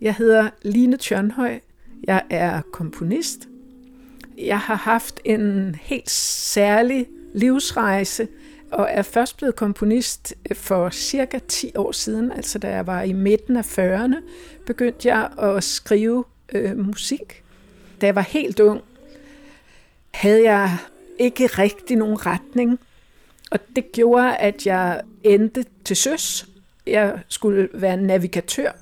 Jeg hedder Line Tjørnhøj. Jeg er komponist. Jeg har haft en helt særlig livsrejse, og er først blevet komponist øh, for cirka 10 år siden, altså da jeg var i midten af 40'erne, begyndte jeg at skrive øh, musik. Da jeg var helt ung, havde jeg ikke rigtig nogen retning, og det gjorde, at jeg endte til søs. Jeg skulle være navigatør.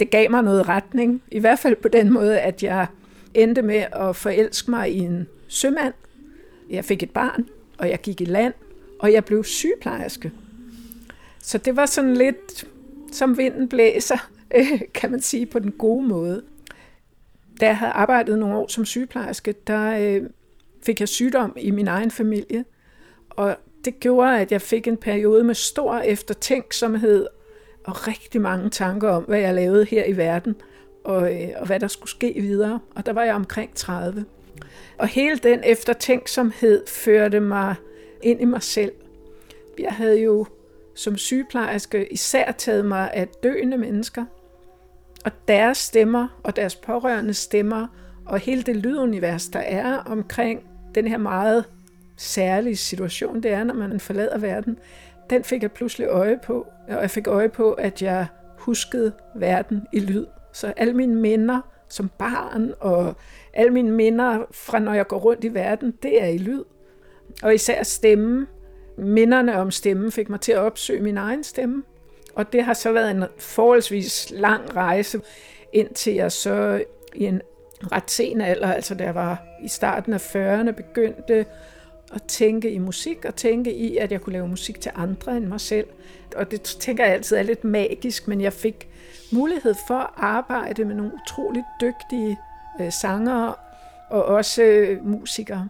Det gav mig noget retning, i hvert fald på den måde, at jeg endte med at forelske mig i en sømand. Jeg fik et barn, og jeg gik i land, og jeg blev sygeplejerske. Så det var sådan lidt som vinden blæser, øh, kan man sige på den gode måde. Da jeg havde arbejdet nogle år som sygeplejerske, der øh, fik jeg sygdom i min egen familie, og det gjorde, at jeg fik en periode med stor eftertænksomhed og rigtig mange tanker om, hvad jeg lavede her i verden, og, øh, og hvad der skulle ske videre. Og der var jeg omkring 30. Og hele den eftertænksomhed førte mig ind i mig selv. Jeg havde jo som sygeplejerske især taget mig af døende mennesker, og deres stemmer og deres pårørende stemmer, og hele det lydunivers, der er omkring den her meget særlige situation, det er, når man forlader verden, den fik jeg pludselig øje på, og jeg fik øje på, at jeg huskede verden i lyd. Så alle mine minder som barn, og alle mine minder fra når jeg går rundt i verden, det er i lyd. Og især stemme, minderne om stemmen fik mig til at opsøge min egen stemme. Og det har så været en forholdsvis lang rejse, indtil jeg så i en ret sen alder, altså da jeg var i starten af 40'erne, begyndte at tænke i musik, og tænke i, at jeg kunne lave musik til andre end mig selv. Og det tænker jeg altid er lidt magisk, men jeg fik mulighed for at arbejde med nogle utroligt dygtige øh, sangere og også øh, musikere.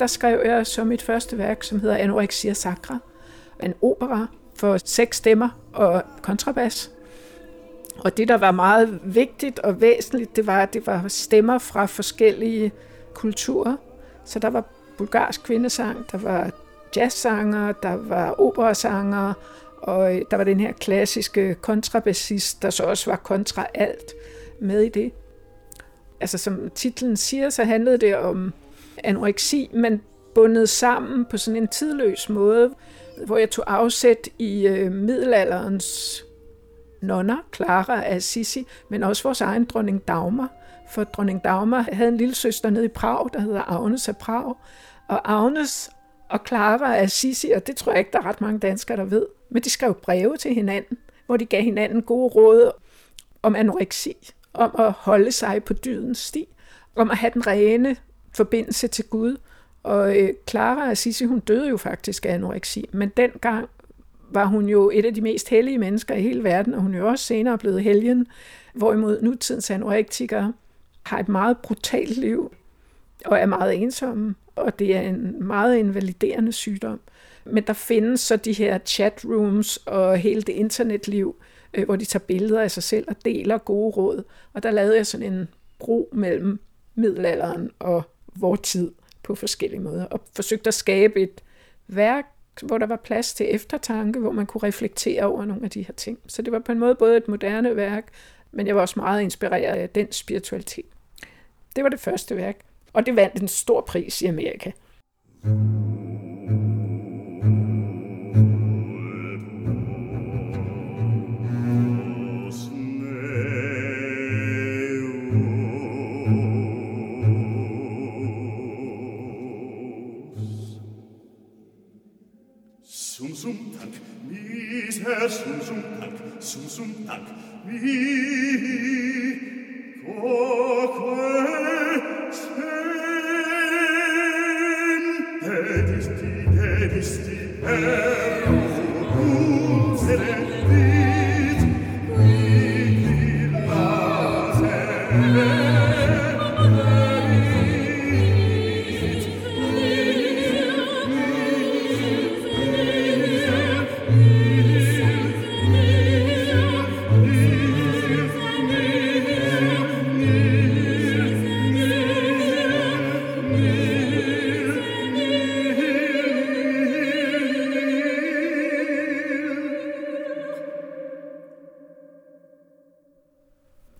Der skrev jeg så mit første værk, som hedder Anorexia Sacra, en opera for seks stemmer og kontrabas. Og det, der var meget vigtigt og væsentligt, det var, at det var stemmer fra forskellige kulturer. Så der var bulgarsk kvindesang, der var jazzsanger, der var operasanger, og der var den her klassiske kontrabassist, der så også var kontra alt med i det. Altså som titlen siger, så handlede det om anoreksi, men bundet sammen på sådan en tidløs måde, hvor jeg tog afsæt i øh, middelalderens nonner, Clara af Assisi, men også vores egen dronning Dagmar. For dronning Dagmar havde en lille søster nede i Prag, der hedder Agnes af Prag. Og Agnes og Clara af Assisi, og det tror jeg ikke, der er ret mange danskere, der ved, men de skrev breve til hinanden, hvor de gav hinanden gode råd om anoreksi, om at holde sig på dydens sti, om at have den rene forbindelse til Gud. Og øh, Clara Assisi, hun døde jo faktisk af anoreksi, men dengang var hun jo et af de mest hellige mennesker i hele verden, og hun er jo også senere blevet helgen, hvorimod nutidens anorektikere har et meget brutalt liv og er meget ensomme, og det er en meget invaliderende sygdom. Men der findes så de her chatrooms og hele det internetliv, øh, hvor de tager billeder af sig selv og deler gode råd. Og der lavede jeg sådan en bro mellem middelalderen og vor tid på forskellige måder, og forsøgte at skabe et værk, hvor der var plads til eftertanke, hvor man kunne reflektere over nogle af de her ting. Så det var på en måde både et moderne værk, men jeg var også meget inspireret af den spiritualitet. Det var det første værk, og det vandt en stor pris i Amerika. Mm. He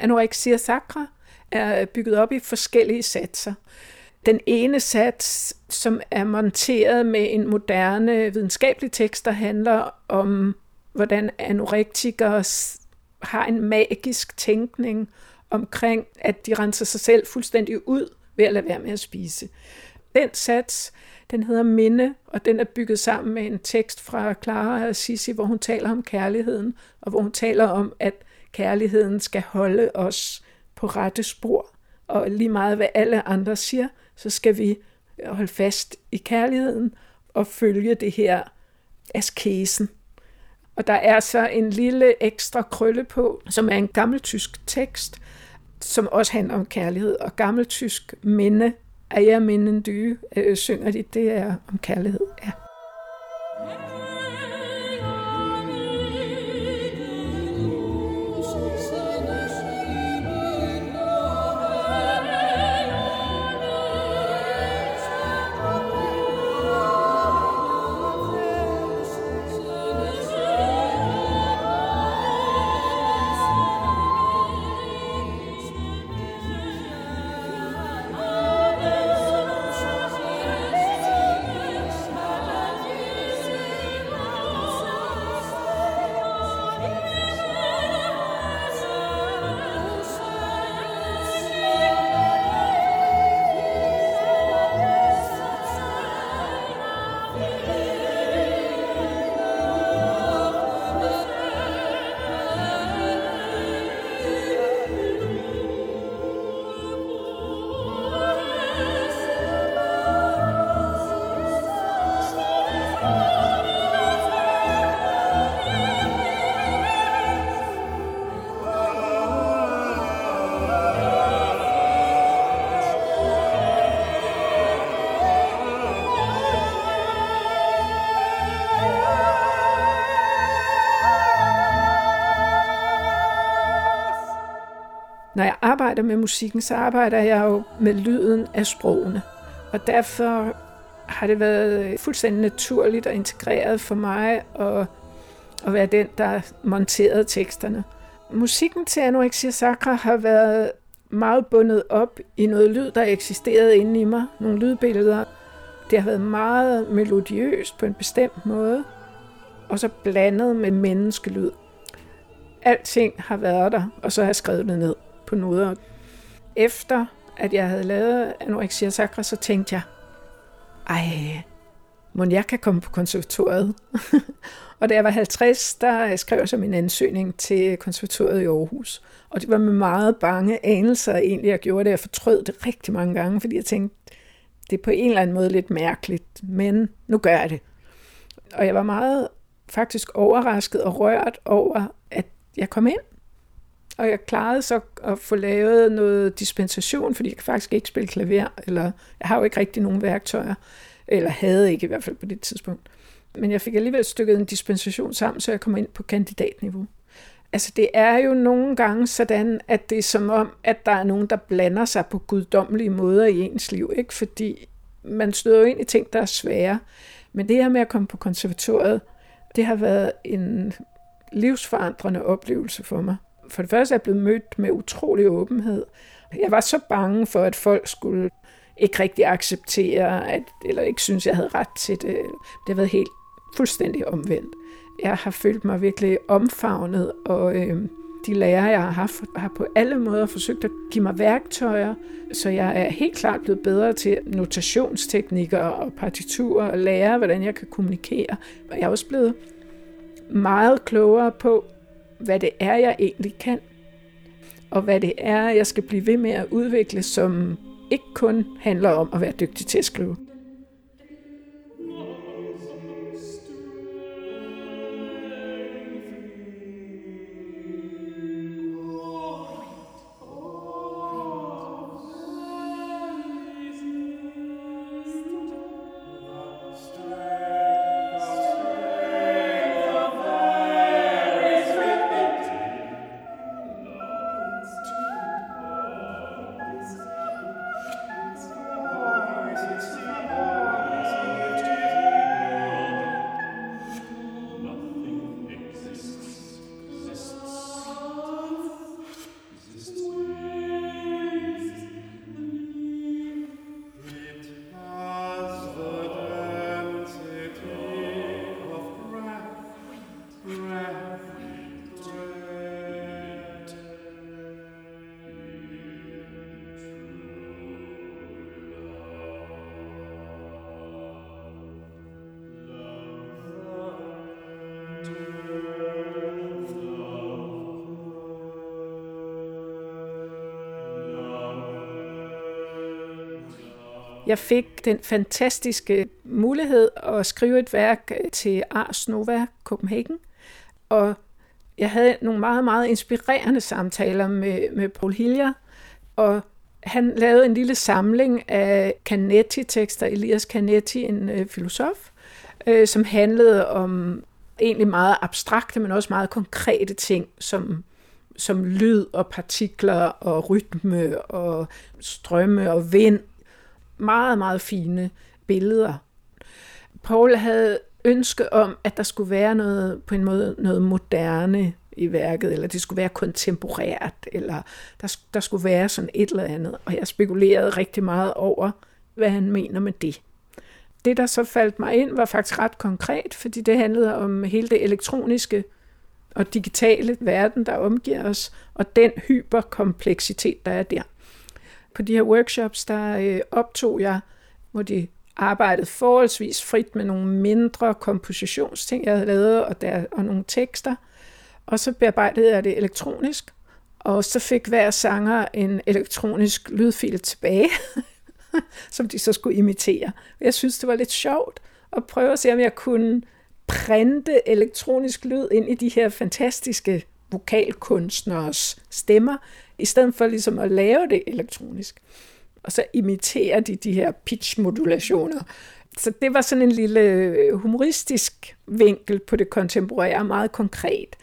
anorexia sacra er bygget op i forskellige satser. Den ene sats, som er monteret med en moderne videnskabelig tekst, der handler om, hvordan anorektikere har en magisk tænkning omkring, at de renser sig selv fuldstændig ud ved at lade være med at spise. Den sats, den hedder Minde, og den er bygget sammen med en tekst fra Clara Assisi, hvor hun taler om kærligheden, og hvor hun taler om, at kærligheden skal holde os på rette spor. Og lige meget hvad alle andre siger, så skal vi holde fast i kærligheden og følge det her askesen. Og der er så en lille ekstra krølle på, som er en gammeltysk tekst, som også handler om kærlighed. Og gammeltysk minde, Aya Minden Dy, øh, synger de, det er om kærlighed. Ja. Når jeg arbejder med musikken, så arbejder jeg jo med lyden af sprogene. Og derfor har det været fuldstændig naturligt og integreret for mig at, at være den, der monterede teksterne. Musikken til Anorexia Sacra har været meget bundet op i noget lyd, der eksisterede inde i mig. Nogle lydbilleder. Det har været meget melodiøst på en bestemt måde, og så blandet med menneskelyd. Alting har været der, og så har jeg skrevet det ned på noder. Efter at jeg havde lavet Anorexia Sacra, så tænkte jeg, ej, må jeg kan komme på konservatoriet. og da jeg var 50, der skrev jeg så min ansøgning til konservatoriet i Aarhus. Og det var med meget bange anelser egentlig, jeg gjorde det. Jeg fortrød det rigtig mange gange, fordi jeg tænkte, det er på en eller anden måde lidt mærkeligt, men nu gør jeg det. Og jeg var meget faktisk overrasket og rørt over, at jeg kom ind og jeg klarede så at få lavet noget dispensation, fordi jeg kan faktisk ikke spille klaver, eller jeg har jo ikke rigtig nogen værktøjer, eller havde ikke i hvert fald på det tidspunkt. Men jeg fik alligevel stykket en dispensation sammen, så jeg kommer ind på kandidatniveau. Altså det er jo nogle gange sådan, at det er som om, at der er nogen, der blander sig på guddommelige måder i ens liv, ikke? fordi man støder jo ind i ting, der er svære. Men det her med at komme på konservatoriet, det har været en livsforandrende oplevelse for mig. For det første er blevet mødt med utrolig åbenhed. Jeg var så bange for, at folk skulle ikke rigtig acceptere, at, eller ikke synes, jeg havde ret til det. Det har været helt fuldstændig omvendt. Jeg har følt mig virkelig omfavnet, og øh, de lærere, jeg har haft, har på alle måder forsøgt at give mig værktøjer, så jeg er helt klart blevet bedre til notationsteknikker og partiturer og lære, hvordan jeg kan kommunikere. Og jeg er også blevet meget klogere på, hvad det er, jeg egentlig kan, og hvad det er, jeg skal blive ved med at udvikle, som ikke kun handler om at være dygtig til at skrive. Jeg fik den fantastiske mulighed at skrive et værk øh, til Ars Nova Copenhagen, og jeg havde nogle meget, meget inspirerende samtaler med, med Paul Hillier, og han lavede en lille samling af Canetti-tekster, Elias Canetti, en øh, filosof, øh, som handlede om egentlig meget abstrakte, men også meget konkrete ting, som, som lyd og partikler og rytme og strømme og vind meget, meget fine billeder. Paul havde ønske om, at der skulle være noget, på en måde noget moderne i værket, eller det skulle være kontemporært, eller der, der skulle være sådan et eller andet. Og jeg spekulerede rigtig meget over, hvad han mener med det. Det, der så faldt mig ind, var faktisk ret konkret, fordi det handlede om hele det elektroniske og digitale verden, der omgiver os, og den hyperkompleksitet, der er der. På de her workshops, der øh, optog jeg, hvor de arbejdede forholdsvis frit med nogle mindre kompositionsting, jeg havde lavet, og, der, og nogle tekster. Og så bearbejdede jeg det elektronisk, og så fik hver sanger en elektronisk lydfil tilbage, som de så skulle imitere. Jeg synes, det var lidt sjovt at prøve at se, om jeg kunne printe elektronisk lyd ind i de her fantastiske vokalkunstners stemmer, i stedet for ligesom at lave det elektronisk. Og så imiterer de de her pitch-modulationer. Så det var sådan en lille øh, humoristisk vinkel på det kontemporære, meget konkret.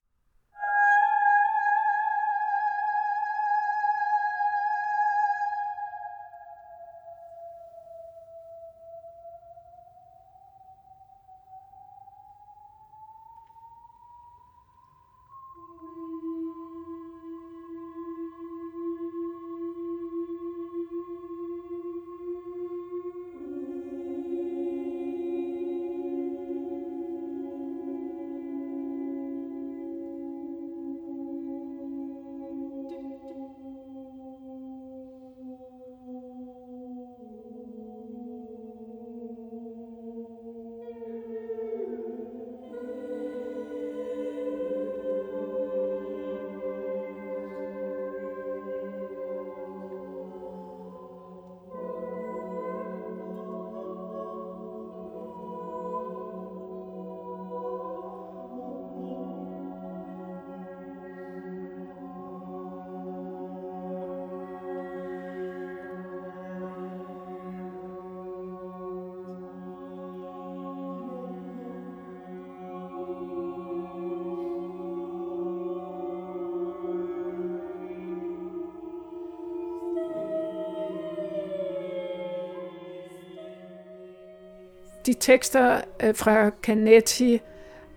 De tekster øh, fra Canetti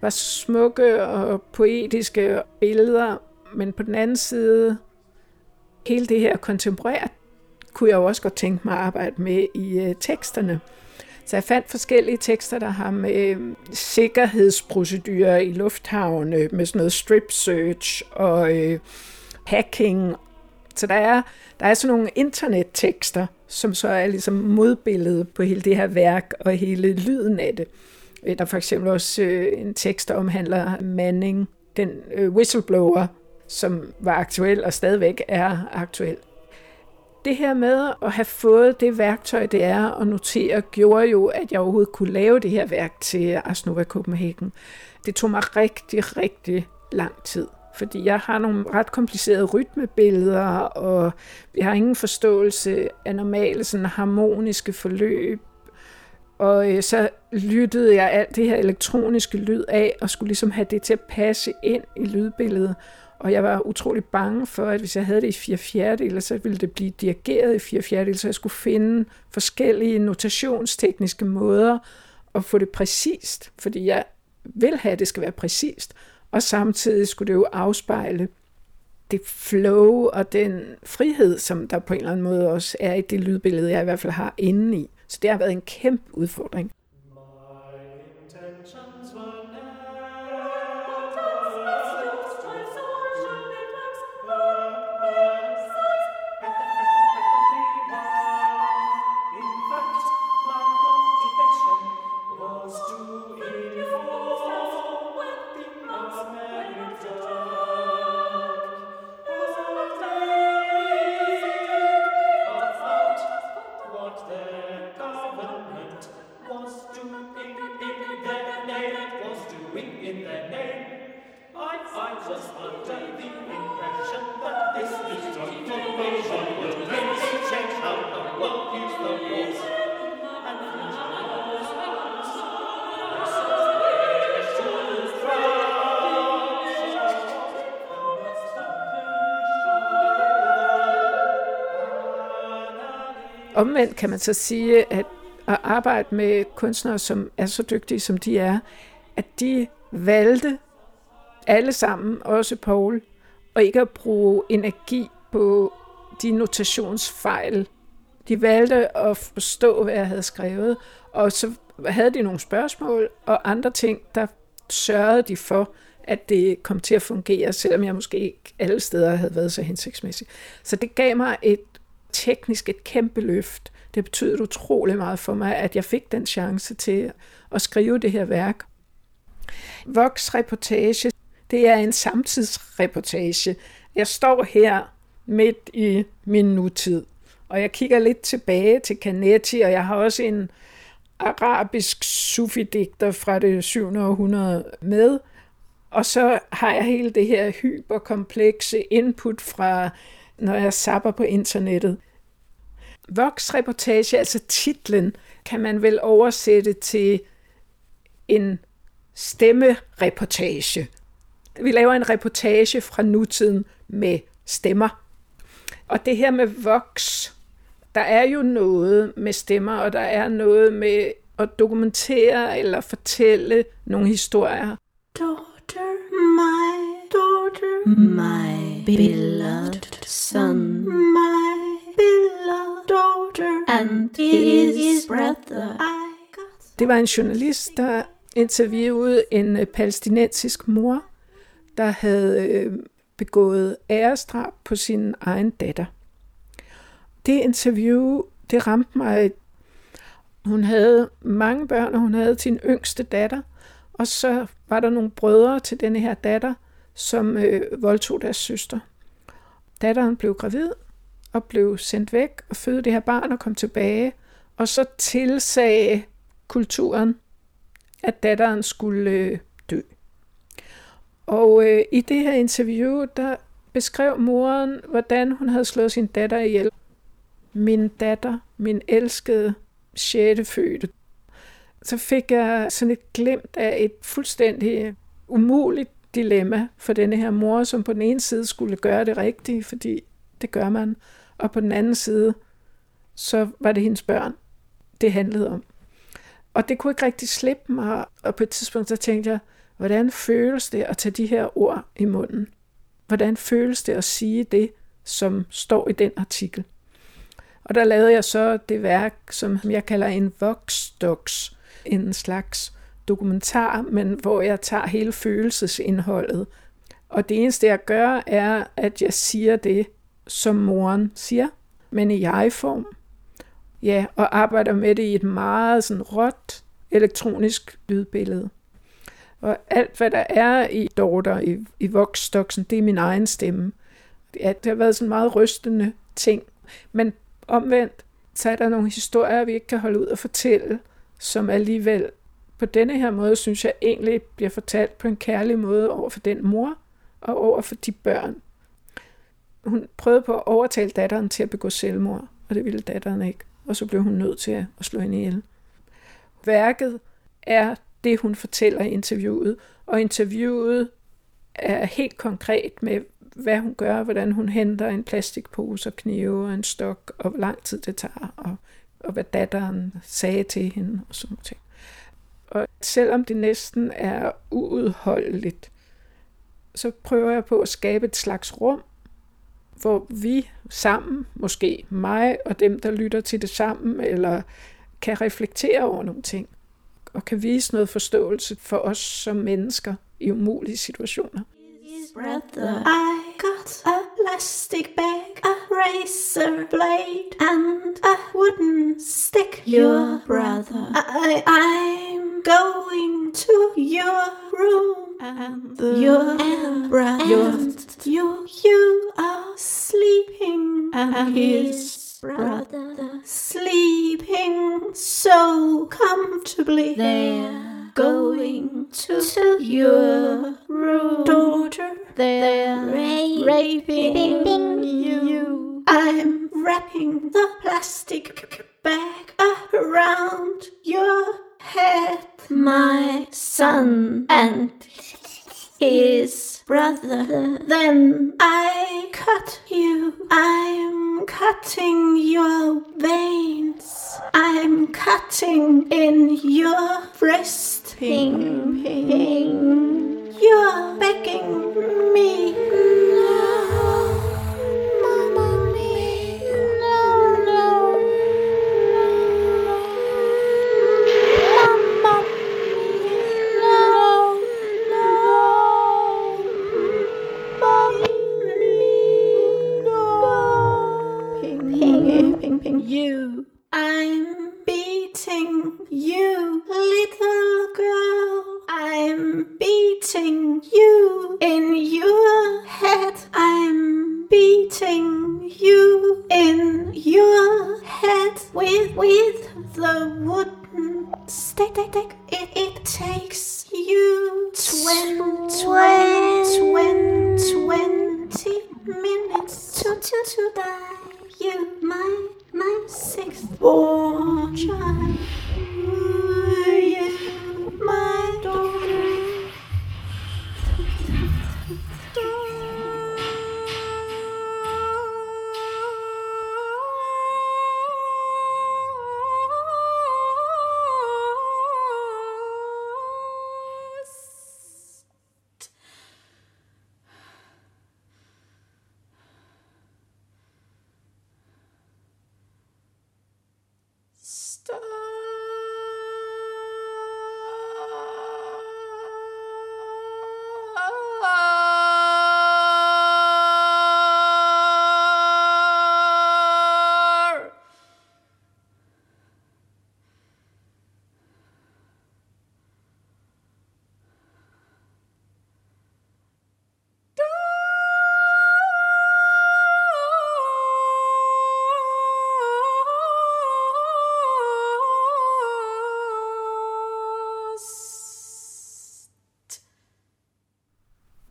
var smukke og poetiske billeder, men på den anden side, hele det her kontemporært, kunne jeg også godt tænke mig at arbejde med i øh, teksterne. Så jeg fandt forskellige tekster, der har med øh, sikkerhedsprocedurer i lufthavne, med sådan noget strip search og øh, hacking. Så der er, der er sådan nogle internettekster, som så er ligesom modbilledet på hele det her værk og hele lyden af det. Øh, der er for eksempel også øh, en tekst, der omhandler Manning, den øh, whistleblower, som var aktuel og stadigvæk er aktuel. Det her med at have fået det værktøj, det er at notere, gjorde jo, at jeg overhovedet kunne lave det her værk til Ars Nova Copenhagen. Det tog mig rigtig, rigtig lang tid fordi jeg har nogle ret komplicerede rytmebilleder, og jeg har ingen forståelse af normale sådan harmoniske forløb. Og øh, så lyttede jeg alt det her elektroniske lyd af, og skulle ligesom have det til at passe ind i lydbilledet. Og jeg var utrolig bange for, at hvis jeg havde det i fire fjerdedele, så ville det blive dirigeret i fire fjerdedele, så jeg skulle finde forskellige notationstekniske måder at få det præcist, fordi jeg vil have, at det skal være præcist. Og samtidig skulle det jo afspejle det flow og den frihed, som der på en eller anden måde også er i det lydbillede, jeg i hvert fald har inde i. Så det har været en kæmpe udfordring. Omvendt kan man så sige, at at arbejde med kunstnere, som er så dygtige, som de er, at de valgte alle sammen, også Paul, og ikke at bruge energi på de notationsfejl. De valgte at forstå, hvad jeg havde skrevet, og så havde de nogle spørgsmål og andre ting, der sørgede de for, at det kom til at fungere, selvom jeg måske ikke alle steder havde været så hensigtsmæssig. Så det gav mig et teknisk et kæmpe løft. Det betød utrolig meget for mig, at jeg fik den chance til at skrive det her værk. Vox reportage, det er en samtidsreportage. Jeg står her midt i min nutid, og jeg kigger lidt tilbage til Canetti, og jeg har også en arabisk sufidigter fra det 7. århundrede med, og så har jeg hele det her hyperkomplekse input fra, når jeg sapper på internettet. Vox-reportage, altså titlen, kan man vel oversætte til en stemmereportage. Vi laver en reportage fra nutiden med stemmer. Og det her med Vox, der er jo noget med stemmer, og der er noget med at dokumentere eller fortælle nogle historier. Daughter, my daughter, my beloved son, my beloved daughter, and his brother. Det var en journalist, der interviewede en øh, palæstinensisk mor, der havde øh, begået æresdrab på sin egen datter. Det interview, det ramte mig. Hun havde mange børn, og hun havde sin yngste datter, og så var der nogle brødre til denne her datter, som øh, voldtog deres søster. Datteren blev gravid, og blev sendt væk og fødte det her barn og kom tilbage. Og så tilsagde kulturen, at datteren skulle øh, dø. Og øh, i det her interview, der beskrev moren, hvordan hun havde slået sin datter ihjel. Min datter, min elskede, sjette fødte. Så fik jeg sådan et glimt af et fuldstændig umuligt dilemma for denne her mor, som på den ene side skulle gøre det rigtige, fordi det gør man, og på den anden side, så var det hendes børn, det handlede om. Og det kunne ikke rigtig slippe mig, og på et tidspunkt så tænkte jeg, hvordan føles det at tage de her ord i munden? Hvordan føles det at sige det, som står i den artikel? Og der lavede jeg så det værk, som jeg kalder en voksdoks, en slags dokumentar, men hvor jeg tager hele følelsesindholdet. Og det eneste, jeg gør, er, at jeg siger det, som moren siger, men i jeg-form. Ja, og arbejder med det i et meget sådan råt elektronisk lydbillede. Og alt, hvad der er i Dorter, i, i Voxdoxen, det er min egen stemme. Ja, det har været sådan meget rystende ting. Men omvendt, så er der nogle historier, vi ikke kan holde ud at fortælle, som alligevel på denne her måde, synes jeg egentlig bliver fortalt på en kærlig måde over for den mor og over for de børn. Hun prøvede på at overtale datteren til at begå selvmord, og det ville datteren ikke. Og så blev hun nødt til at slå hende ihjel. Værket er det, hun fortæller i interviewet, og interviewet er helt konkret med, hvad hun gør, hvordan hun henter en plastikpose og knive og en stok, og hvor lang tid det tager, og, og hvad datteren sagde til hende og sådan noget. Og selvom det næsten er uudholdeligt, så prøver jeg på at skabe et slags rum, hvor vi sammen, måske mig og dem, der lytter til det sammen, eller kan reflektere over nogle ting, og kan vise noget forståelse for os som mennesker i umulige situationer. brother. I got a plastic bag, a razor blade, and a wooden stick. Your brother. I, I'm going to your room. And your and brother. You, you are sleeping. And his brother sleeping so comfortably. There going to, to your room, daughter. They're raping, raping you. I'm wrapping the plastic bag around your head, my son, and his brother. Then I cut you. I'm cutting your veins. I'm cutting in your breast. Ping, ping. You're begging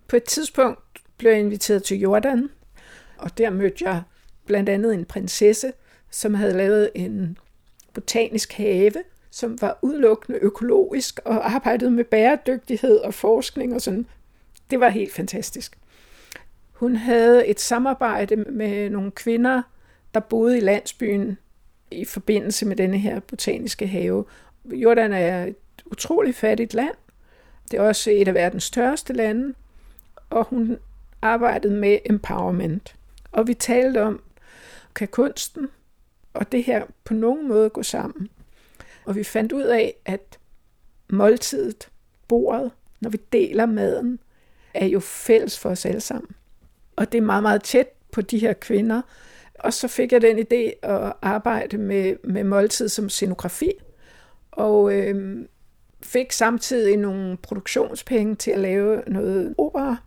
På et tidspunkt blev jeg inviteret til Jordan, og der mødte jeg blandt andet en prinsesse, som havde lavet en botanisk have, som var udelukkende økologisk og arbejdede med bæredygtighed og forskning og sådan. Det var helt fantastisk. Hun havde et samarbejde med nogle kvinder, der boede i landsbyen i forbindelse med denne her botaniske have. Jordan er et utroligt fattigt land. Det er også et af verdens største lande. Og hun arbejdede med empowerment. Og vi talte om, kan kunsten og det her på nogen måde gå sammen? Og vi fandt ud af, at måltidet, bordet, når vi deler maden, er jo fælles for os alle sammen. Og det er meget, meget tæt på de her kvinder. Og så fik jeg den idé at arbejde med, med måltid som scenografi. Og øh, fik samtidig nogle produktionspenge til at lave noget opera.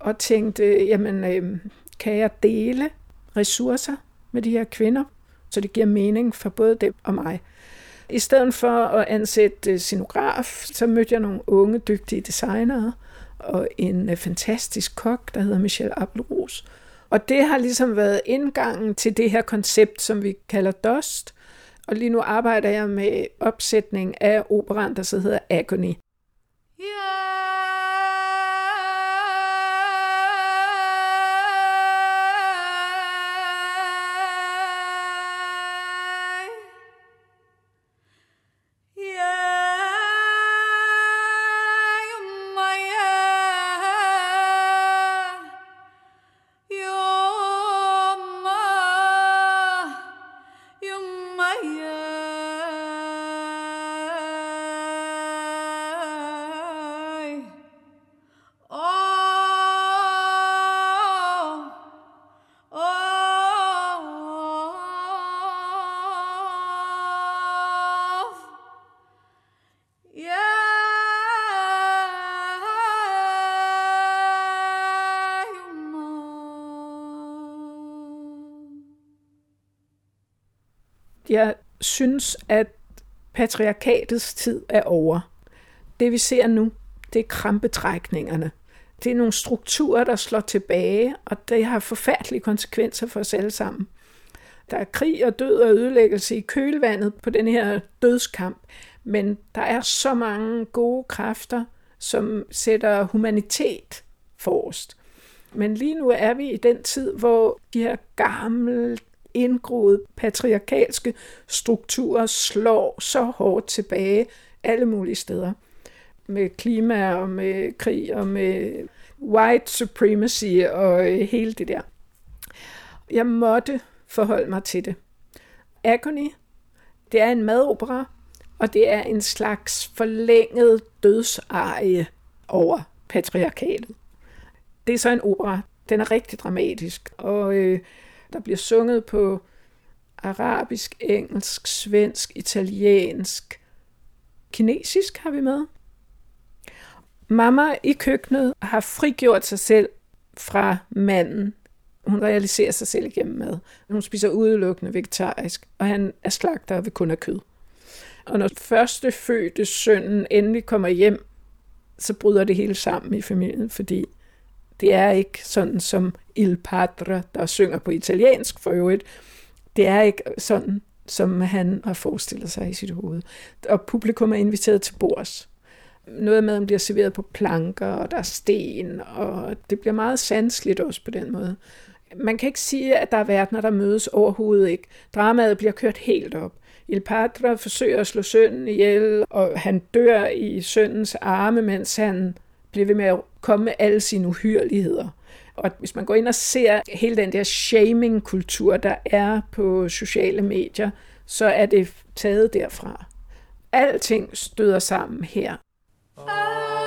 Og tænkte, jamen, øh, kan jeg dele ressourcer med de her kvinder, så det giver mening for både dem og mig. I stedet for at ansætte øh, scenograf, så mødte jeg nogle unge, dygtige designere og en øh, fantastisk kok, der hedder Michelle Abelros. Og det har ligesom været indgangen til det her koncept, som vi kalder Dust. Og lige nu arbejder jeg med opsætning af operan, der så hedder Agony. Yeah. Synes, at patriarkatets tid er over. Det vi ser nu, det er krampetrækningerne. Det er nogle strukturer, der slår tilbage, og det har forfærdelige konsekvenser for os alle sammen. Der er krig og død og ødelæggelse i kølvandet på den her dødskamp, men der er så mange gode kræfter, som sætter humanitet forrest. Men lige nu er vi i den tid, hvor de her gamle indgroede patriarkalske strukturer slår så hårdt tilbage alle mulige steder. Med klima og med krig og med white supremacy og øh, hele det der. Jeg måtte forholde mig til det. Agony, det er en madopera, og det er en slags forlænget dødseje over patriarkatet. Det er så en opera. Den er rigtig dramatisk, og øh, der bliver sunget på arabisk, engelsk, svensk, italiensk, kinesisk har vi med. Mamma i køkkenet har frigjort sig selv fra manden. Hun realiserer sig selv igennem mad. Hun spiser udelukkende vegetarisk, og han er slagter og vil kun have kød. Og når første fødte sønnen endelig kommer hjem, så bryder det hele sammen i familien, fordi det er ikke sådan som Il Padre, der synger på italiensk for øvrigt. Det er ikke sådan, som han har forestillet sig i sit hoved. Og publikum er inviteret til bords. Noget med, at bliver serveret på planker, og der er sten, og det bliver meget sansligt også på den måde. Man kan ikke sige, at der er verdener, der mødes overhovedet ikke. Dramaet bliver kørt helt op. Il Padre forsøger at slå sønnen ihjel, og han dør i sønnens arme, mens han bliver ved med at komme med alle sine uhyrligheder. Og hvis man går ind og ser hele den der shaming-kultur, der er på sociale medier, så er det taget derfra. Alting støder sammen her. Oh.